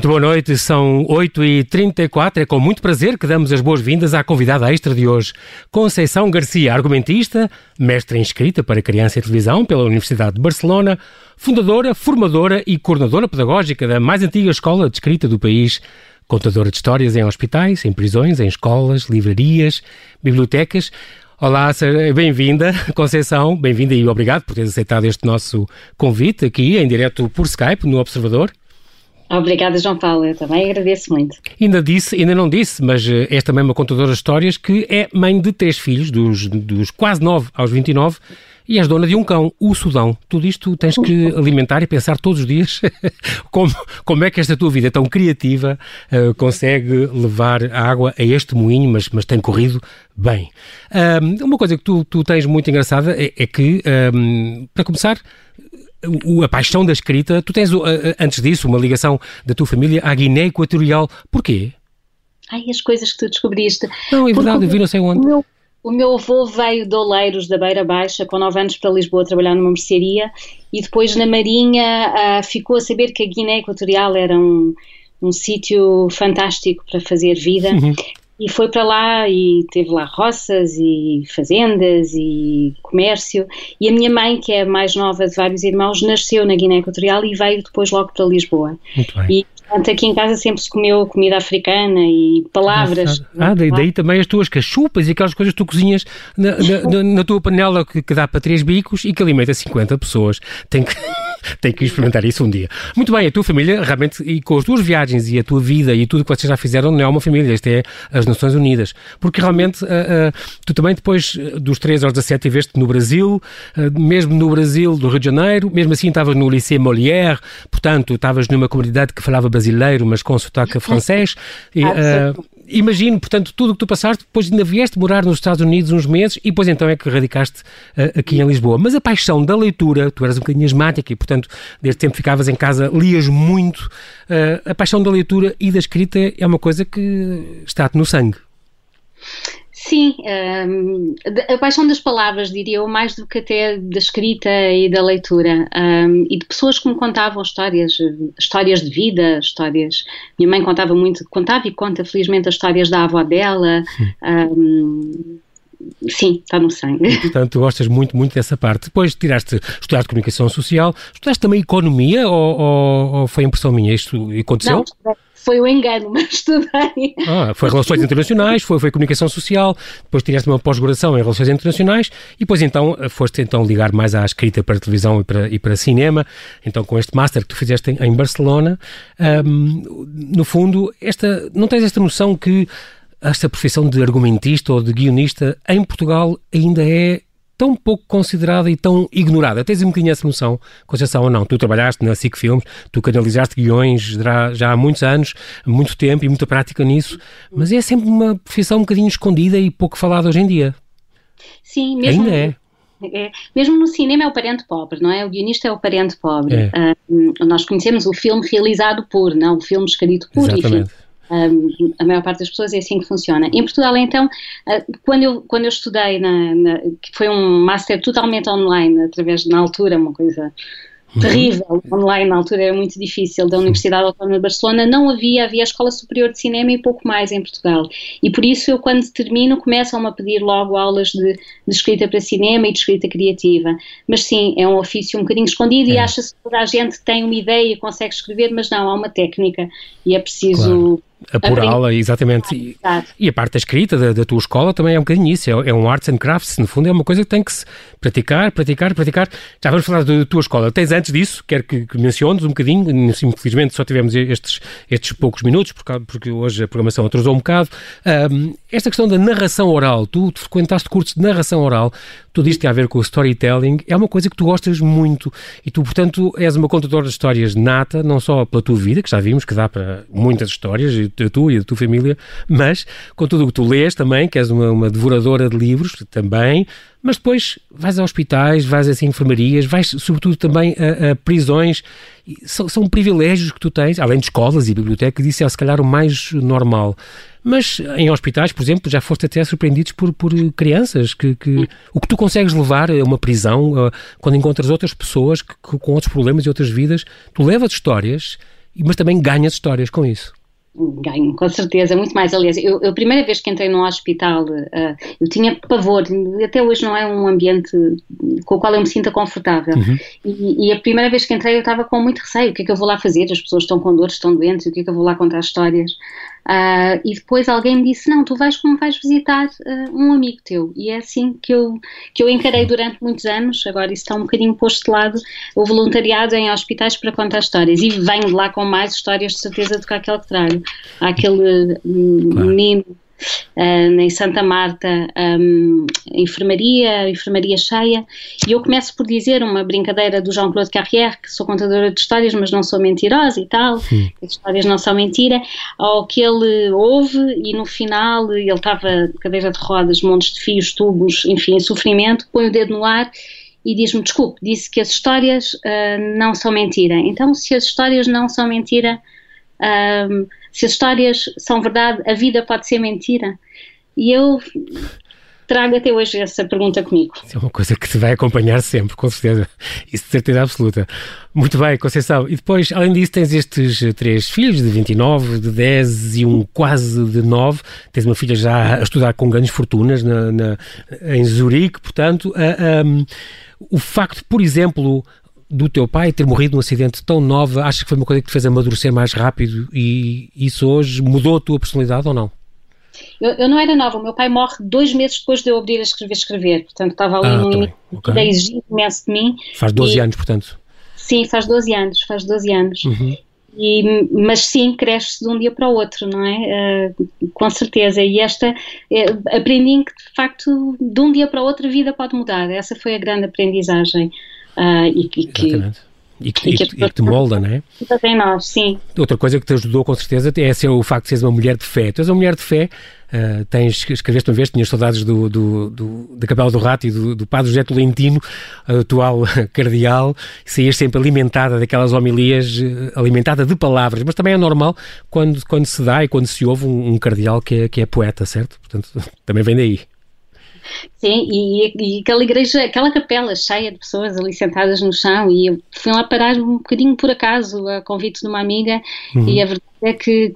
Muito boa noite, são 8h34. É com muito prazer que damos as boas-vindas à convidada extra de hoje, Conceição Garcia, argumentista, mestre em escrita para criança e televisão pela Universidade de Barcelona, fundadora, formadora e coordenadora pedagógica da mais antiga escola de escrita do país, contadora de histórias em hospitais, em prisões, em escolas, livrarias, bibliotecas. Olá, bem-vinda, Conceição, bem-vinda e obrigado por teres aceitado este nosso convite aqui em direto por Skype no Observador. Obrigada, João Paulo. Eu também agradeço muito. Ainda disse, ainda não disse, mas és também uma contadora de histórias que é mãe de três filhos, dos, dos quase 9 aos 29, e és dona de um cão, o Sudão. Tudo isto tens que alimentar e pensar todos os dias como, como é que esta tua vida tão criativa uh, consegue levar a água a este moinho, mas, mas tem corrido bem. Uh, uma coisa que tu, tu tens muito engraçada é, é que, para começar, a paixão da escrita, tu tens, antes disso, uma ligação da tua família à Guiné Equatorial. Porquê? Ai, as coisas que tu descobriste. Não, é verdade, vi não sei onde. O meu, o meu avô veio de Oleiros, da Beira Baixa, com 9 anos para Lisboa trabalhar numa mercearia e depois na Marinha uh, ficou a saber que a Guiné Equatorial era um, um sítio fantástico para fazer vida. Uhum e foi para lá e teve lá roças e fazendas e comércio. E a minha mãe, que é a mais nova de vários irmãos, nasceu na Guiné Equatorial e veio depois logo para Lisboa. Muito bem. E portanto aqui em casa sempre se comeu comida africana e palavras. Ah, daí, daí, também as tuas cachupas e aquelas coisas que tu cozinhas na, na, na tua panela que, que, dá para três bicos e que alimenta 50 pessoas. Tem que. Tem que experimentar isso um dia. Muito bem, a tua família, realmente, e com as tuas viagens e a tua vida e tudo o que vocês já fizeram, não é uma família, isto é as Nações Unidas. Porque realmente, uh, uh, tu também depois dos 3 aos 17 estiveste no Brasil, uh, mesmo no Brasil, do Rio de Janeiro, mesmo assim estavas no Lycée Molière, portanto, estavas numa comunidade que falava brasileiro, mas com sotaque francês. E, imagino, portanto, tudo o que tu passaste, depois ainda vieste morar nos Estados Unidos uns meses e depois então é que radicaste uh, aqui em Lisboa. Mas a paixão da leitura, tu eras um bocadinho asmática e, portanto, desde tempo ficavas em casa, lias muito. Uh, a paixão da leitura e da escrita é uma coisa que está-te no sangue. Sim, um, a paixão das palavras, diria eu, mais do que até da escrita e da leitura. Um, e de pessoas que me contavam histórias, histórias de vida, histórias. Minha mãe contava muito, contava e conta, felizmente, as histórias da avó dela. Um, sim, está no sangue. portanto, tu gostas muito, muito dessa parte. Depois tiraste, estudaste comunicação social, estudaste também economia ou, ou, ou foi impressão minha? Isto aconteceu? Não, foi o um engano, mas estudei. Ah, foi Relações Internacionais, foi, foi Comunicação Social, depois tiveste uma pós-graduação em Relações Internacionais e depois então foste então ligar mais à escrita para televisão e para, e para cinema, então com este Master que tu fizeste em, em Barcelona, um, no fundo, esta, não tens esta noção que esta profissão de argumentista ou de guionista em Portugal ainda é tão pouco considerada e tão ignorada. Tens um bocadinho essa noção, Conceição, ou não? Tu trabalhaste na SIC Filmes, tu canalizaste guiões já, há muitos anos, muito tempo e muita prática nisso, mas é sempre uma profissão um bocadinho escondida e pouco falada hoje em dia. Sim, mesmo. Ainda é. É, mesmo no cinema é o parente pobre, não é? O guionista é o parente pobre. É. Uh, nós conhecemos o filme realizado por, não o filme escrito por. Exatamente. Enfim, um, a maior parte das pessoas é assim que funciona. Em Portugal, então, uh, quando, eu, quando eu estudei, na, na, que foi um master totalmente online, através, na altura, uma coisa Uhum. terrível. Online na altura era muito difícil. Da Universidade Autónoma de Barcelona não havia, havia a Escola Superior de Cinema e pouco mais em Portugal. E por isso eu, quando termino, começam-me a pedir logo aulas de, de, escrita para cinema e de escrita criativa. Mas sim, é um ofício um bocadinho escondido é. e acha-se que toda a gente tem uma ideia e consegue escrever, mas não, há uma técnica e é preciso. Claro apurá-la, exatamente. E, e, a parte da escrita da, da, tua escola também é um bocadinho isso, é, é, um arts and crafts, no fundo é uma coisa que tem que se praticar, praticar, praticar. Já vamos falar da tua escola. Tens antes disso, quero que, que menciones um bocadinho, infelizmente só tivemos estes, estes poucos minutos, porque, porque hoje a programação atrasou um bocado. Um, esta questão da narração oral, tu, frequentaste cursos de narração oral, tudo isto tem a ver com o storytelling, é uma coisa que tu gostas muito e tu, portanto, és uma contadora de histórias nata, não só pela tua vida, que já vimos que dá para muitas histórias, a tu e a tua família, mas com tudo o que tu lês também, que és uma, uma devoradora de livros também, mas depois vais a hospitais, vais a enfermarias, vais sobretudo também a, a prisões. São, são, privilégios que tu tens, além de escolas e bibliotecas, isso é se calhar o mais normal. Mas em hospitais, por exemplo, já foste até surpreendidos por, por crianças, que, que o que tu consegues levar a uma prisão, quando encontras outras pessoas que, que, com outros problemas e outras vidas, tu levas histórias mas também ganhas histórias com isso. Ganho, com certeza, muito mais. Aliás, eu, eu, a primeira vez que entrei num hospital, uh, eu tinha pavor, até hoje não é um ambiente com o qual eu me sinta confortável. Uhum. E, e, a primeira vez que entrei eu estava com muito receio: o que é que eu vou lá fazer? As pessoas estão com dores, estão doentes, o que é que eu vou lá contar histórias? Uh, e depois alguém me disse: Não, tu vais como vais visitar uh, um amigo teu. E é assim que eu, que eu encarei durante muitos anos. Agora isso está um bocadinho posto de lado o voluntariado em hospitais para contar histórias. E venho de lá com mais histórias de certeza do que aquele que trago. Aquele hum, claro. menino uh, em Santa Marta, um, enfermaria, enfermaria cheia, e eu começo por dizer uma brincadeira do Jean-Claude Carrière, que sou contadora de histórias, mas não sou mentirosa e tal, Sim. as histórias não são mentira, ao que ele ouve e no final ele estava de cadeira de rodas, montes de fios, tubos, enfim, em sofrimento, põe o dedo no ar e diz-me: Desculpe, disse que as histórias uh, não são mentira. Então, se as histórias não são mentira, uh, se as histórias são verdade, a vida pode ser mentira? E eu trago até hoje essa pergunta comigo. É uma coisa que te vai acompanhar sempre, com certeza. Isso de certeza absoluta. Muito bem, Conceição. E depois, além disso, tens estes três filhos, de 29, de 10 e um quase de 9. Tens uma filha já a estudar com grandes fortunas na, na em Zurique, portanto. um, o facto, por exemplo, do teu pai ter morrido num acidente tão nova, achas que foi uma coisa que te fez amadurecer mais rápido e isso hoje mudou a tua personalidade ou não? Eu, eu, não era nova, o meu pai morre dois meses depois de eu abrir a escrever, escrever, portanto estava ali ah, no limite okay. da exigir imenso de mim. Faz 12 e, anos, portanto. Sim, faz 12 anos, faz 12 anos. Uhum. E, mas sim, cresce de um dia para o outro, não é? Uh, com certeza. E esta, uh, aprendi que de facto, de um dia para o outro, a vida pode mudar. Essa foi a grande aprendizagem. Uh, e, e que, e que, e, que, e que te molda, não é? Em nós, sim. Outra coisa que te ajudou com certeza é ser o facto de seres uma mulher de fé. Tu és uma mulher de fé, uh, tens, escreveste uma vez, tinhas saudades do, do, do, da Capela do Rato e do, do Padre José Tolentino, atual cardeal, saías sempre alimentada daquelas homilias, eh, alimentada de palavras, mas também é normal quando, quando se dá e quando se ouve um, um cardeal que é, que é poeta, certo? Portanto, também vem daí. Sim, e, e, aquela igreja, aquela capela cheia de pessoas ali sentadas no chão, e eu fui lá parar um bocadinho por acaso, a convite de uma amiga, uhum. e a verdade é que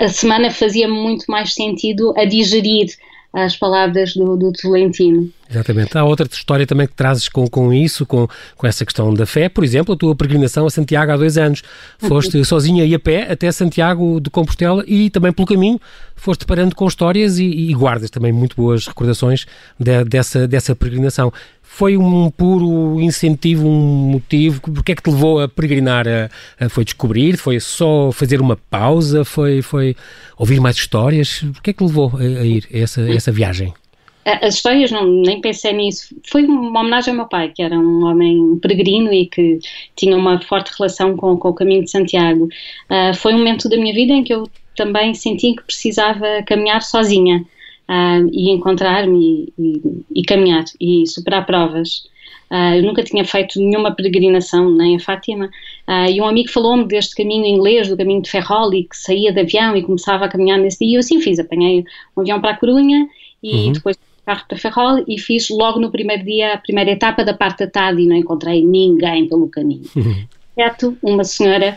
a semana fazia muito mais sentido a digerir as palavras do, do Tolentino. Exatamente. Há outra história também que trazes com, com isso, com, com essa questão da fé. Por exemplo, a tua peregrinação a Santiago há dois anos. Foste uhum. sozinha e a pé até Santiago de Compostela e também pelo caminho foste parando com histórias e, e guardas também muito boas recordações de, dessa, dessa peregrinação. Foi um puro incentivo, um motivo? Porque é que te levou a peregrinar? A, a, foi descobrir? Foi só fazer uma pausa? Foi, foi ouvir mais histórias? O que é que te levou a, a ir a essa, essa viagem? As histórias, não, nem pensei nisso. Foi uma homenagem ao meu pai, que era um homem peregrino e que tinha uma forte relação com, com o caminho de Santiago. Uh, foi um momento da minha vida em que eu também senti que precisava caminhar sozinha uh, e encontrar-me e, e, e, caminhar e superar provas. Uh, eu nunca tinha feito nenhuma peregrinação, nem a Fátima, uh, e um amigo falou-me deste caminho inglês, do caminho de Ferrol, que saía de avião e começava a caminhar nesse dia, e eu assim fiz, apanhei um avião para a Corunha e uhum. depois carro para Ferrol e fiz logo no primeiro dia a primeira etapa da parte da tarde e não encontrei ninguém pelo caminho. Uhum. Certo, uma senhora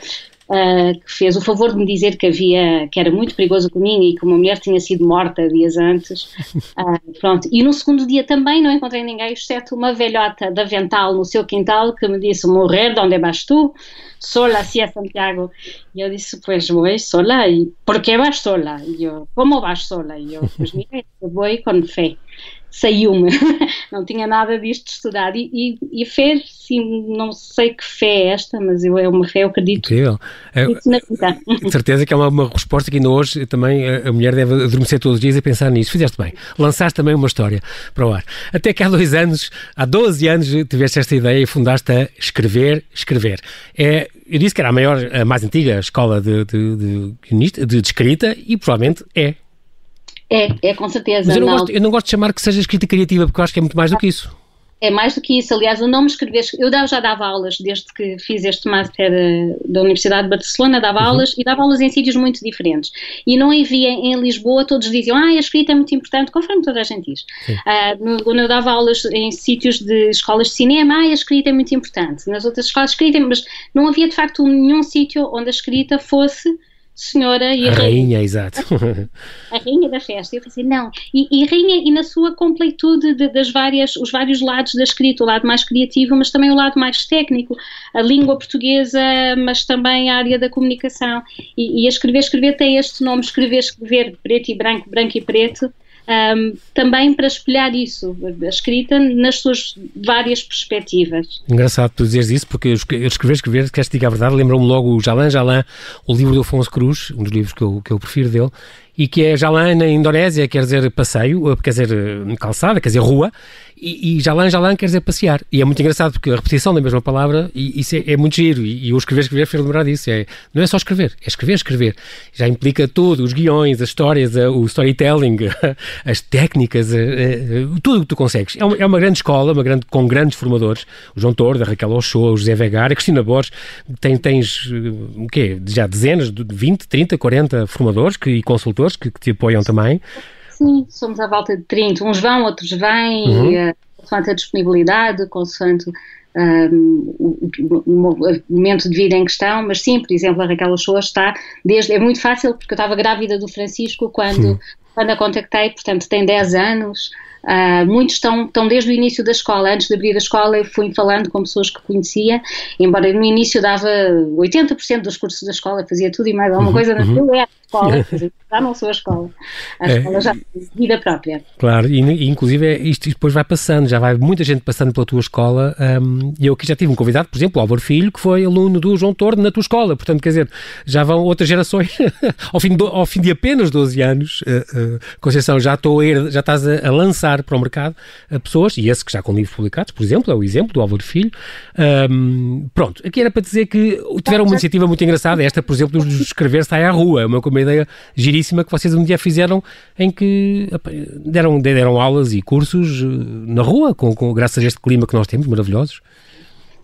uh, que fez o favor de me dizer que havia que era muito perigoso o caminho e que uma mulher tinha sido morta dias antes. Uh, pronto. E no segundo dia também não encontrei ninguém, exceto uma velhota da Vental no seu quintal que me disse: Morrer, de onde vas tu? Sola, assim a Santiago. E eu disse: Pois vou sola. E por que vas sola? E eu: Como vas sola? E eu: Pois mira, vou com fé saiu-me, não tinha nada disto estudado. E, e, e, a fé, sim, não sei que fé é esta, mas eu, é uma fé, eu acredito. Incrível. É, de certeza que é uma, uma, resposta que ainda hoje também a, a, mulher deve adormecer todos os dias e pensar nisso. Fizeste bem. Lançaste também uma história para o ar. Até que há dois anos, há 12 anos, tiveste esta ideia e fundaste a Escrever, Escrever. É, eu disse que era a maior, a mais antiga escola de, de, de, de escrita e provavelmente é é, é com certeza. Mas eu não, não. Gosto, eu não gosto de chamar que seja escrita criativa, porque eu acho que é muito mais do que isso. É mais do que isso, aliás, o nome escrever, eu já dava aulas desde que fiz este master eh, da Universidade de Barcelona, dava uhum. aulas e dava aulas em sítios muito diferentes. E não havia em Lisboa, todos diziam, ah, a escrita é muito importante, conforme toda a gente diz. Uh, quando eu dava aulas em sítios de escolas de cinema, ah, a escrita é muito importante. Nas outras escolas, escrita, mas não havia de facto nenhum sítio onde a escrita fosse senhora e a, a rainha, rainha, exato. A rainha da festa. Eu pensei, não. E, e rainha, e na sua completude de, das várias, os vários lados da escrita, o lado mais criativo, mas também o lado mais técnico, a língua portuguesa, mas também a área da comunicação. E, e a escrever, escrever tem este nome, escrever, escrever, preto e branco, branco e preto, um, também para espelhar isso, a escrita nas suas várias perspectivas. Engraçado tu dizeres isso, porque eu escrever, escrever, queres te dizer a verdade, lembra-me logo o Jalan Jalan, o livro do Afonso Cruz, um dos livros que eu, que eu prefiro dele, e que é Jalan na Indonésia, quer dizer passeio, quer dizer calçada, quer dizer rua, e, e Jalan Jalan quer dizer passear. E é muito engraçado porque a repetição da mesma palavra, e isso é, é muito giro, e, e o escrever, escrever fez lembrar disso. É, não é só escrever, é escrever, escrever. Já implica tudo, os guiões, as histórias, o storytelling, as técnicas, tudo o que tu consegues. É uma, é uma, grande escola, uma grande, com grandes formadores, o João Torda, a Raquel Ochoa, o José Vegar, a Cristina Borges, tem, tens o quê? Já dezenas, de 20, 30, 40 formadores que, e consultores que, que te apoiam também? Sim, somos à volta de 30. Uns vão, outros vêm, uhum. e, uh, consoante a disponibilidade, consoante um, o, o, momento de vida em questão, mas sim, por exemplo, a Raquel Ochoa está desde. É muito fácil porque eu estava grávida do Francisco quando, quando a contactei, portanto tem 10 anos. Uh, muitos estão, estão desde o início da escola. Antes de abrir a escola, eu fui falando com pessoas que conhecia, embora no início dava 80% dos cursos da escola, fazia tudo e mais alguma uhum, coisa, mas uhum. eu era escola, já não sou a escola. A é. escola já tem vida própria. Claro, e, e inclusive é isto depois vai passando, já vai muita gente passando pela tua escola. Um, eu aqui já tive um convidado, por exemplo, o Álvaro Filho, que foi aluno do João Torno na tua escola. Portanto, quer dizer, já vão outras gerações, ao, fim de, ao fim de apenas 12 anos, uh, uh, Conceição, já, estou a, já estás a, a, lançar para o mercado a pessoas, e esse que já com livros publicados, por exemplo, é o exemplo do Álvaro Filho. Um, pronto, aqui era para dizer que tiveram uma iniciativa muito engraçada, esta, por exemplo, de escrever sai à rua, é uma, uma ideia giríssima que vocês um dia fizeram em que deram, deram aulas e cursos eh, na rua, com, com, graças a este clima que nós temos, maravilhosos.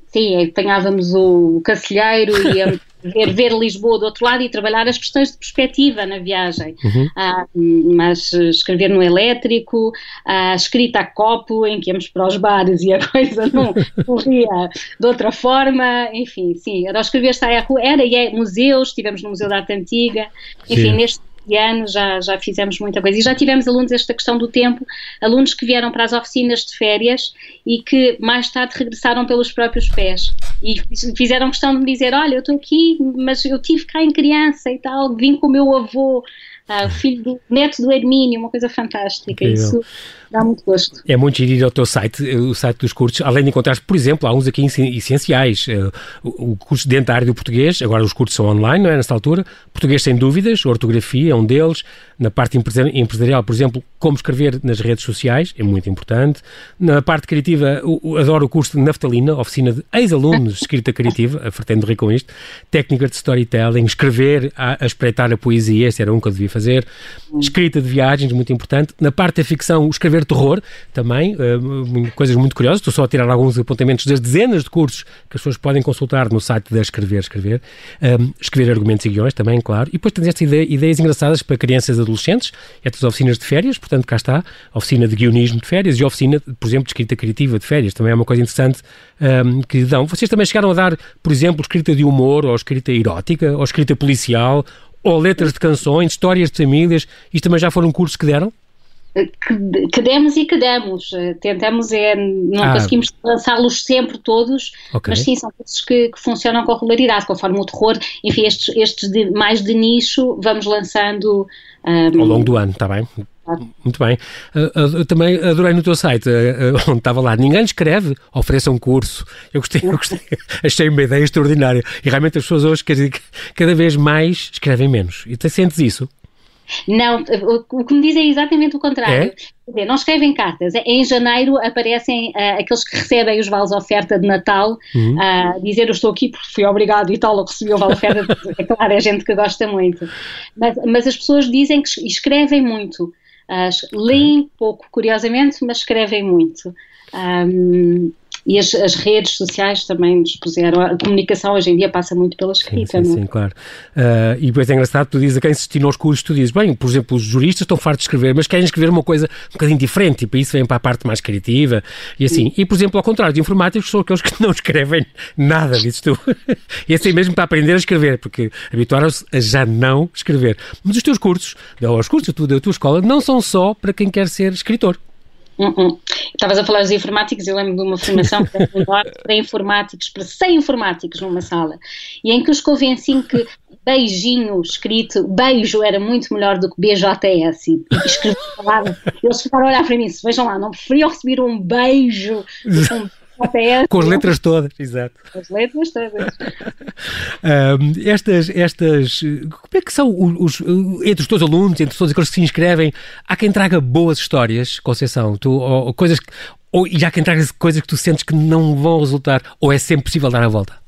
Sim, apanhávamos o cacilheiro e ver, ver Lisboa do outro lado e trabalhar as questões de perspectiva na viagem. Uhum. Ah, mas escrever no elétrico, a escrita a copo, em que íamos para os bares e a coisa não corria de outra forma. Enfim, sim, era escrever rua, era e é museus, estivemos no Museu da Arte Antiga, enfim, sim. neste anos já, já fizemos muita coisa. E já tivemos alunos, esta questão do tempo, alunos que vieram para as oficinas de férias e que mais tarde regressaram pelos próprios pés. E fizeram questão de me dizer: Olha, eu estou aqui, mas eu tive cá em criança e tal, vim com o meu avô. Ah, filho do neto do Hermínio, uma coisa fantástica. Incrível. Isso dá muito gosto. É muito giro ir ao teu site, eh, o site dos cursos, além de encontrar, por exemplo, há uns aqui essenciais, eh, o curso dentário do português, agora os cursos são online, não é, nesta altura, português sem dúvidas, ortografia é um deles, na parte empresarial, por exemplo, como escrever nas redes sociais, é muito importante, na parte criativa, adoro o curso de naftalina, oficina de ex-alunos de escrita criativa, pretendo rir com isto, técnica de storytelling, escrever a, a espreitar a poesia, esse era um que eu devia fazer, escrita de viagens, muito importante, na parte da ficção, escrever terror também, uh, coisas muito curiosas. Estou só a tirar alguns apontamentos das dezenas de cursos que as pessoas podem consultar no site da Escrever, Escrever. Um, escrever argumentos e guiões também, claro. E depois tens estas ideia, ideias engraçadas para crianças e adolescentes, estas oficinas de férias, portanto cá está, oficina de guionismo de férias e oficina, por exemplo, de escrita criativa de férias, também é uma coisa interessante um, que dão. Vocês também chegaram a dar, por exemplo, escrita de humor, ou escrita erótica, ou escrita policial, ou letras de canções, histórias de famílias, isto também já foram cursos que deram? que, que demos e que damos. Eh, tentamos é, não ah. conseguimos lançá-los sempre todos, okay. mas sim, são coisas que, que, funcionam com regularidade, conforme o terror, enfim, estes, estes de, mais de nicho, vamos lançando um, ao longo do ano, está bem? Muito bem. Uh, uh, também adorei no teu site, uh, onde estava lá, ninguém escreve, ofereça um curso. Eu gostei, eu gostei, achei uma ideia extraordinária. E realmente as pessoas hoje, quer dizer, cada vez mais escrevem menos. E tu sentes isso? Não, o que me dizem é exatamente o contrário. É? não escrevem cartas. Em janeiro aparecem uh, aqueles que recebem os vales oferta de Natal uhum. a uh, dizer eu estou aqui porque fui obrigado e tal, ou recebi o vale oferta. é claro, é gente que gosta muito. Mas, mas as pessoas dizem que escrevem muito. Uh, leem pouco, curiosamente, mas escrevem muito. Um, e as, as, redes sociais também nos puseram. A comunicação hoje em dia passa muito pela escrita. Sim, sim, sim claro. Uh, e depois é engraçado, tu dizes a quem assistir aos cursos, tu dizes, bem, por exemplo, os juristas estão fartos de escrever, mas querem escrever uma coisa um bocadinho diferente, e para isso vêm para a parte mais criativa e assim. Sim. E, por exemplo, ao contrário de informáticos, são aqueles que não escrevem nada, dizes tu. e assim mesmo para aprender a escrever, porque habituaram-se a já não escrever. Mas os teus cursos, os cursos da tua escola, não são só para quem quer ser escritor. Uh -uh. Estavas a falar dos informáticos, eu lembro de uma formação para informáticos, para 100 informáticos numa sala, e em que os convenci que beijinho escrito, beijo era muito melhor do que BJS, e escrevi eles ficaram a olhar para mim, vejam lá, não preferiam receber um beijo um com as letras todas, exato. As letras todas. um, estas, estas, como é que são os, entre os teus alunos, entre todos aqueles que se inscrevem, há quem traga boas histórias, Conceição, tu, ou, ou coisas, ou, e há quem traga coisas que tu sentes que não vão resultar, ou é sempre possível dar a volta?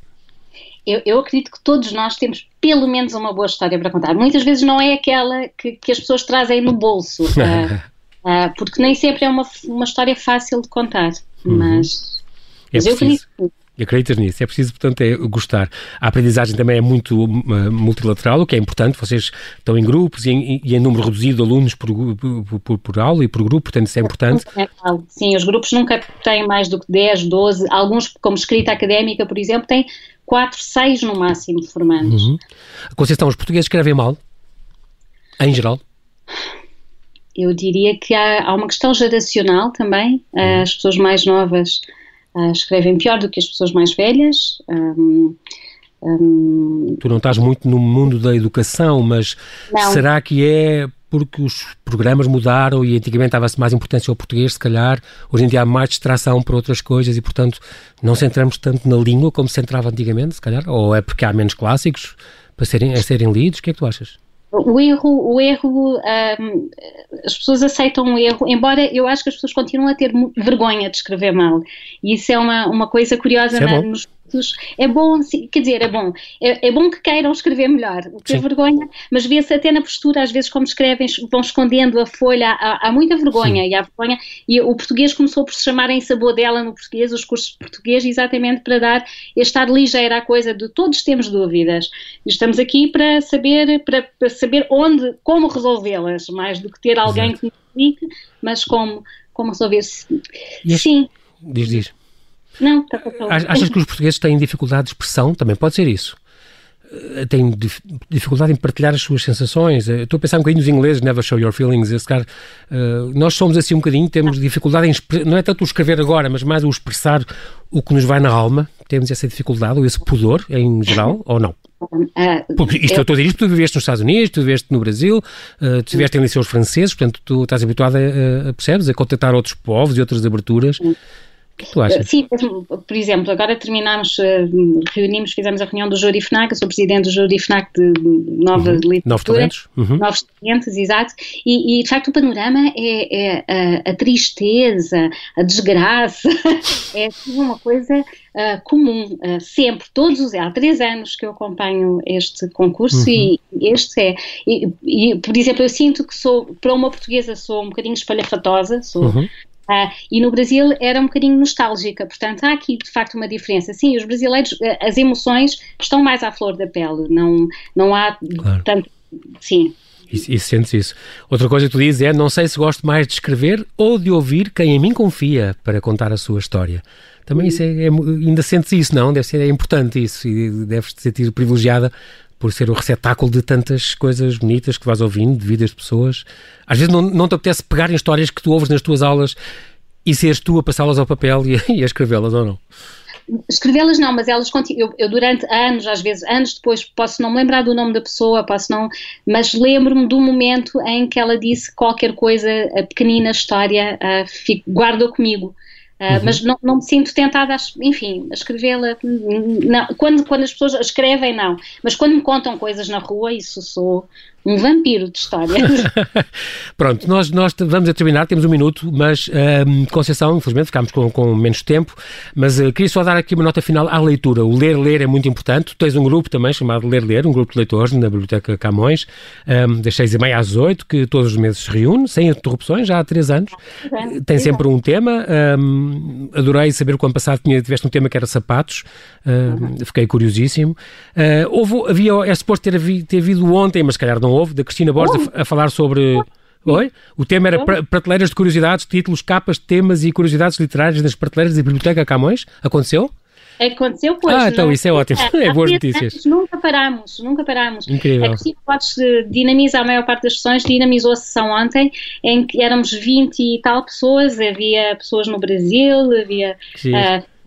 Eu, eu, acredito que todos nós temos pelo menos uma boa história para contar. Muitas vezes não é aquela que, que as pessoas trazem no bolso, uh, uh, porque nem sempre é uma, uma história fácil de contar, uhum. mas é Mas preciso. eu acredito. Acreditas nisso? É preciso, portanto, é gostar. A aprendizagem também é muito uh, multilateral, o que é importante. Vocês estão em grupos e em, e em número reduzido de alunos por, por, por, aula e por grupo, portanto, isso é importante. Sim, os grupos nunca têm mais do que 10, 12. Alguns, como escrita académica, por exemplo, têm 4, 6 no máximo de formandos. Uhum. Conceição, os portugueses escrevem mal? Em geral? Eu diria que há, há uma questão geracional também. Uhum. As pessoas mais novas uh, escrevem pior do que as pessoas mais velhas. Um, um, tu não estás muito no mundo da educação, mas não. será que é porque os programas mudaram e antigamente dava-se mais importância ao português, se calhar, hoje em dia há mais distração para outras coisas e, portanto, não centramos tanto na língua como se centrava antigamente, se calhar? Ou é porque há menos clássicos para serem, a serem lidos? O que é que tu achas? O erro, o erro um, as pessoas aceitam o erro, embora eu acho que as pessoas continuam a ter vergonha de escrever mal. E isso é uma, uma coisa curiosa é na, nos é bom, quer dizer, é bom. É, é bom que queiram escrever melhor, ter vergonha, mas vê-se até na postura, às vezes, como escrevem, vão escondendo a folha, há, há muita vergonha Sim. e há vergonha. E o português começou por se chamar em sabor dela no português, os cursos de português, exatamente para dar, estar ligeira à coisa de todos temos dúvidas. E estamos aqui para saber, para, para saber onde, como resolvê-las, mais do que ter alguém Exato. que me explique, mas como, como resolver-se. Sim. Diz, diz. Não, está passando. Achas que os portugueses têm dificuldade de expressão? Também pode ser isso. Eh, têm dificuldade em partilhar as suas sensações. Eh, estou a pensar um bocadinho nos ingleses, never show your feelings. Esse cara, uh, nós somos assim um bocadinho, temos dificuldade em, não é tanto o escrever agora, mas mais o expressar o que nos vai na alma. Temos essa dificuldade, ou esse pudor em geral, ou não? Porque isto eu estou a dizer isto, tu viveste nos Estados Unidos, tu viveste no Brasil, uh, tu viveste em liceus franceses, portanto tu estás habituado a, a, percebes, a contactar outros povos e outras aberturas. O que tu achas? Sim, por exemplo, agora terminamos, eh, reunimos, fizemos a reunião do Júri FNAC, eu sou presidente do Júri FNAC de Nova uhum. Literatura. Novos talentos. Uhum. Novos talentos, exato. E, e, de facto o panorama é, é a, a, tristeza, a desgraça, é uma coisa uh, comum, uh, sempre, todos os, há três anos que eu acompanho este concurso uhum. e este é, e, e, por exemplo, eu sinto que sou, para uma portuguesa sou um bocadinho espalhafatosa, sou... Uhum Uh, e no Brasil era um bocadinho nostálgica, portanto há aqui de facto uma diferença. Sim, os brasileiros, eh, as emoções estão mais à flor da pele, não, não há claro. tanto. Sim. Isso, isso sentes isso. Outra coisa que tu dizes é: não sei se gosto mais de escrever ou de ouvir quem em mim confia para contar a sua história. Também isso é, é ainda sentes isso, não? Deve ser é importante isso e deves te sentir privilegiada por ser o receptáculo de tantas coisas bonitas que vais ouvindo, de vidas de pessoas. Às vezes não, não te apetece pegar em histórias que tu ouves nas tuas aulas e seres tu a passá-las ao papel e, e a escrevê-las ou não? Escrevê-las não, mas elas eu, eu, durante anos, às vezes anos depois, posso não me lembrar do nome da pessoa, posso não, mas lembro-me do momento em que ela disse qualquer coisa, a pequenina história, uh, fico, guardo comigo. Uh, uhum. Mas não, não, me sinto tentada, a, enfim, a escrevê-la. Quando, quando as pessoas escrevem, não. Mas quando me contam coisas na rua, isso sou, um vampiro de história. Pronto, nós, nós vamos a terminar, temos um minuto, mas uh, Conceição, infelizmente ficámos com, com menos tempo, mas uh, queria só dar aqui uma nota final à leitura. O ler, ler é muito importante. Tu tens um grupo também chamado Ler, Ler, um grupo de leitores na Biblioteca Camões, um, das seis e meia às oito, que todos os meses se reúne, sem interrupções, já há três anos. Tem sempre um tema. Um, adorei saber que o ano passado tinha, tiveste um tema que era sapatos, uh, fiquei curiosíssimo. Uh, houve, havia, é suposto ter, ter havido ontem, mas se calhar não houve, da Cristina Borges a, a falar sobre. Oi? O tema era prateleiras de curiosidades, títulos, capas, temas e curiosidades literárias nas prateleiras da Biblioteca Camões. Aconteceu? Aconteceu, pois. Ah, então não, isso é ótimo. É, é boas notícias. Nunca paramos, nunca paramos. Incrível. A Cristina Borges dinamiza a maior parte das sessões, dinamizou a sessão ontem, em que éramos 20 e tal pessoas, havia pessoas no Brasil, havia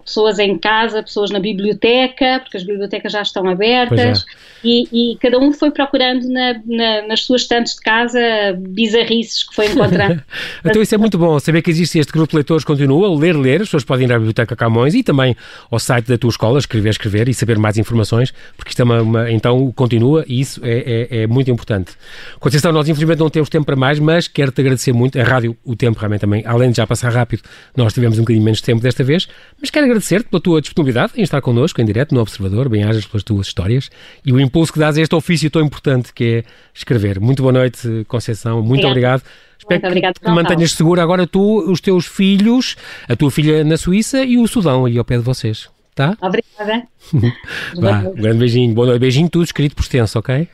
pessoas em casa, pessoas na biblioteca, porque as bibliotecas já estão abertas, é. e, e, cada um foi procurando na, na, nas suas estantes de casa bizarrices que foi encontrando. então isso é muito bom, saber que existe este grupo de leitores continua, ler, ler, as pessoas podem ir à Biblioteca Camões e também ao site da tua escola, escrever, escrever e saber mais informações, porque isto é uma, uma então continua e isso é, é, é, muito importante. Conceição, nós infelizmente não temos tempo para mais, mas quero-te agradecer muito, a rádio, o tempo realmente também, além de já passar rápido, nós tivemos um bocadinho menos tempo desta vez, mas quero agradecer agradecer-te pela tua disponibilidade em estar connosco em direto no Observador, bem-ajas pelas tuas histórias e o impulso que dás a este ofício tão importante que é escrever. Muito boa noite, Conceição. Muito obrigado. Espero Muito obrigado, que te mantenhas segura agora tu, os teus filhos, a tua filha na Suíça e o Sudão aí ao pé de vocês. Tá? Obrigada. Vá, um grande beijinho. Boa noite. Beijinho tudo escrito por extenso, ok?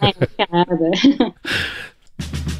Obrigada.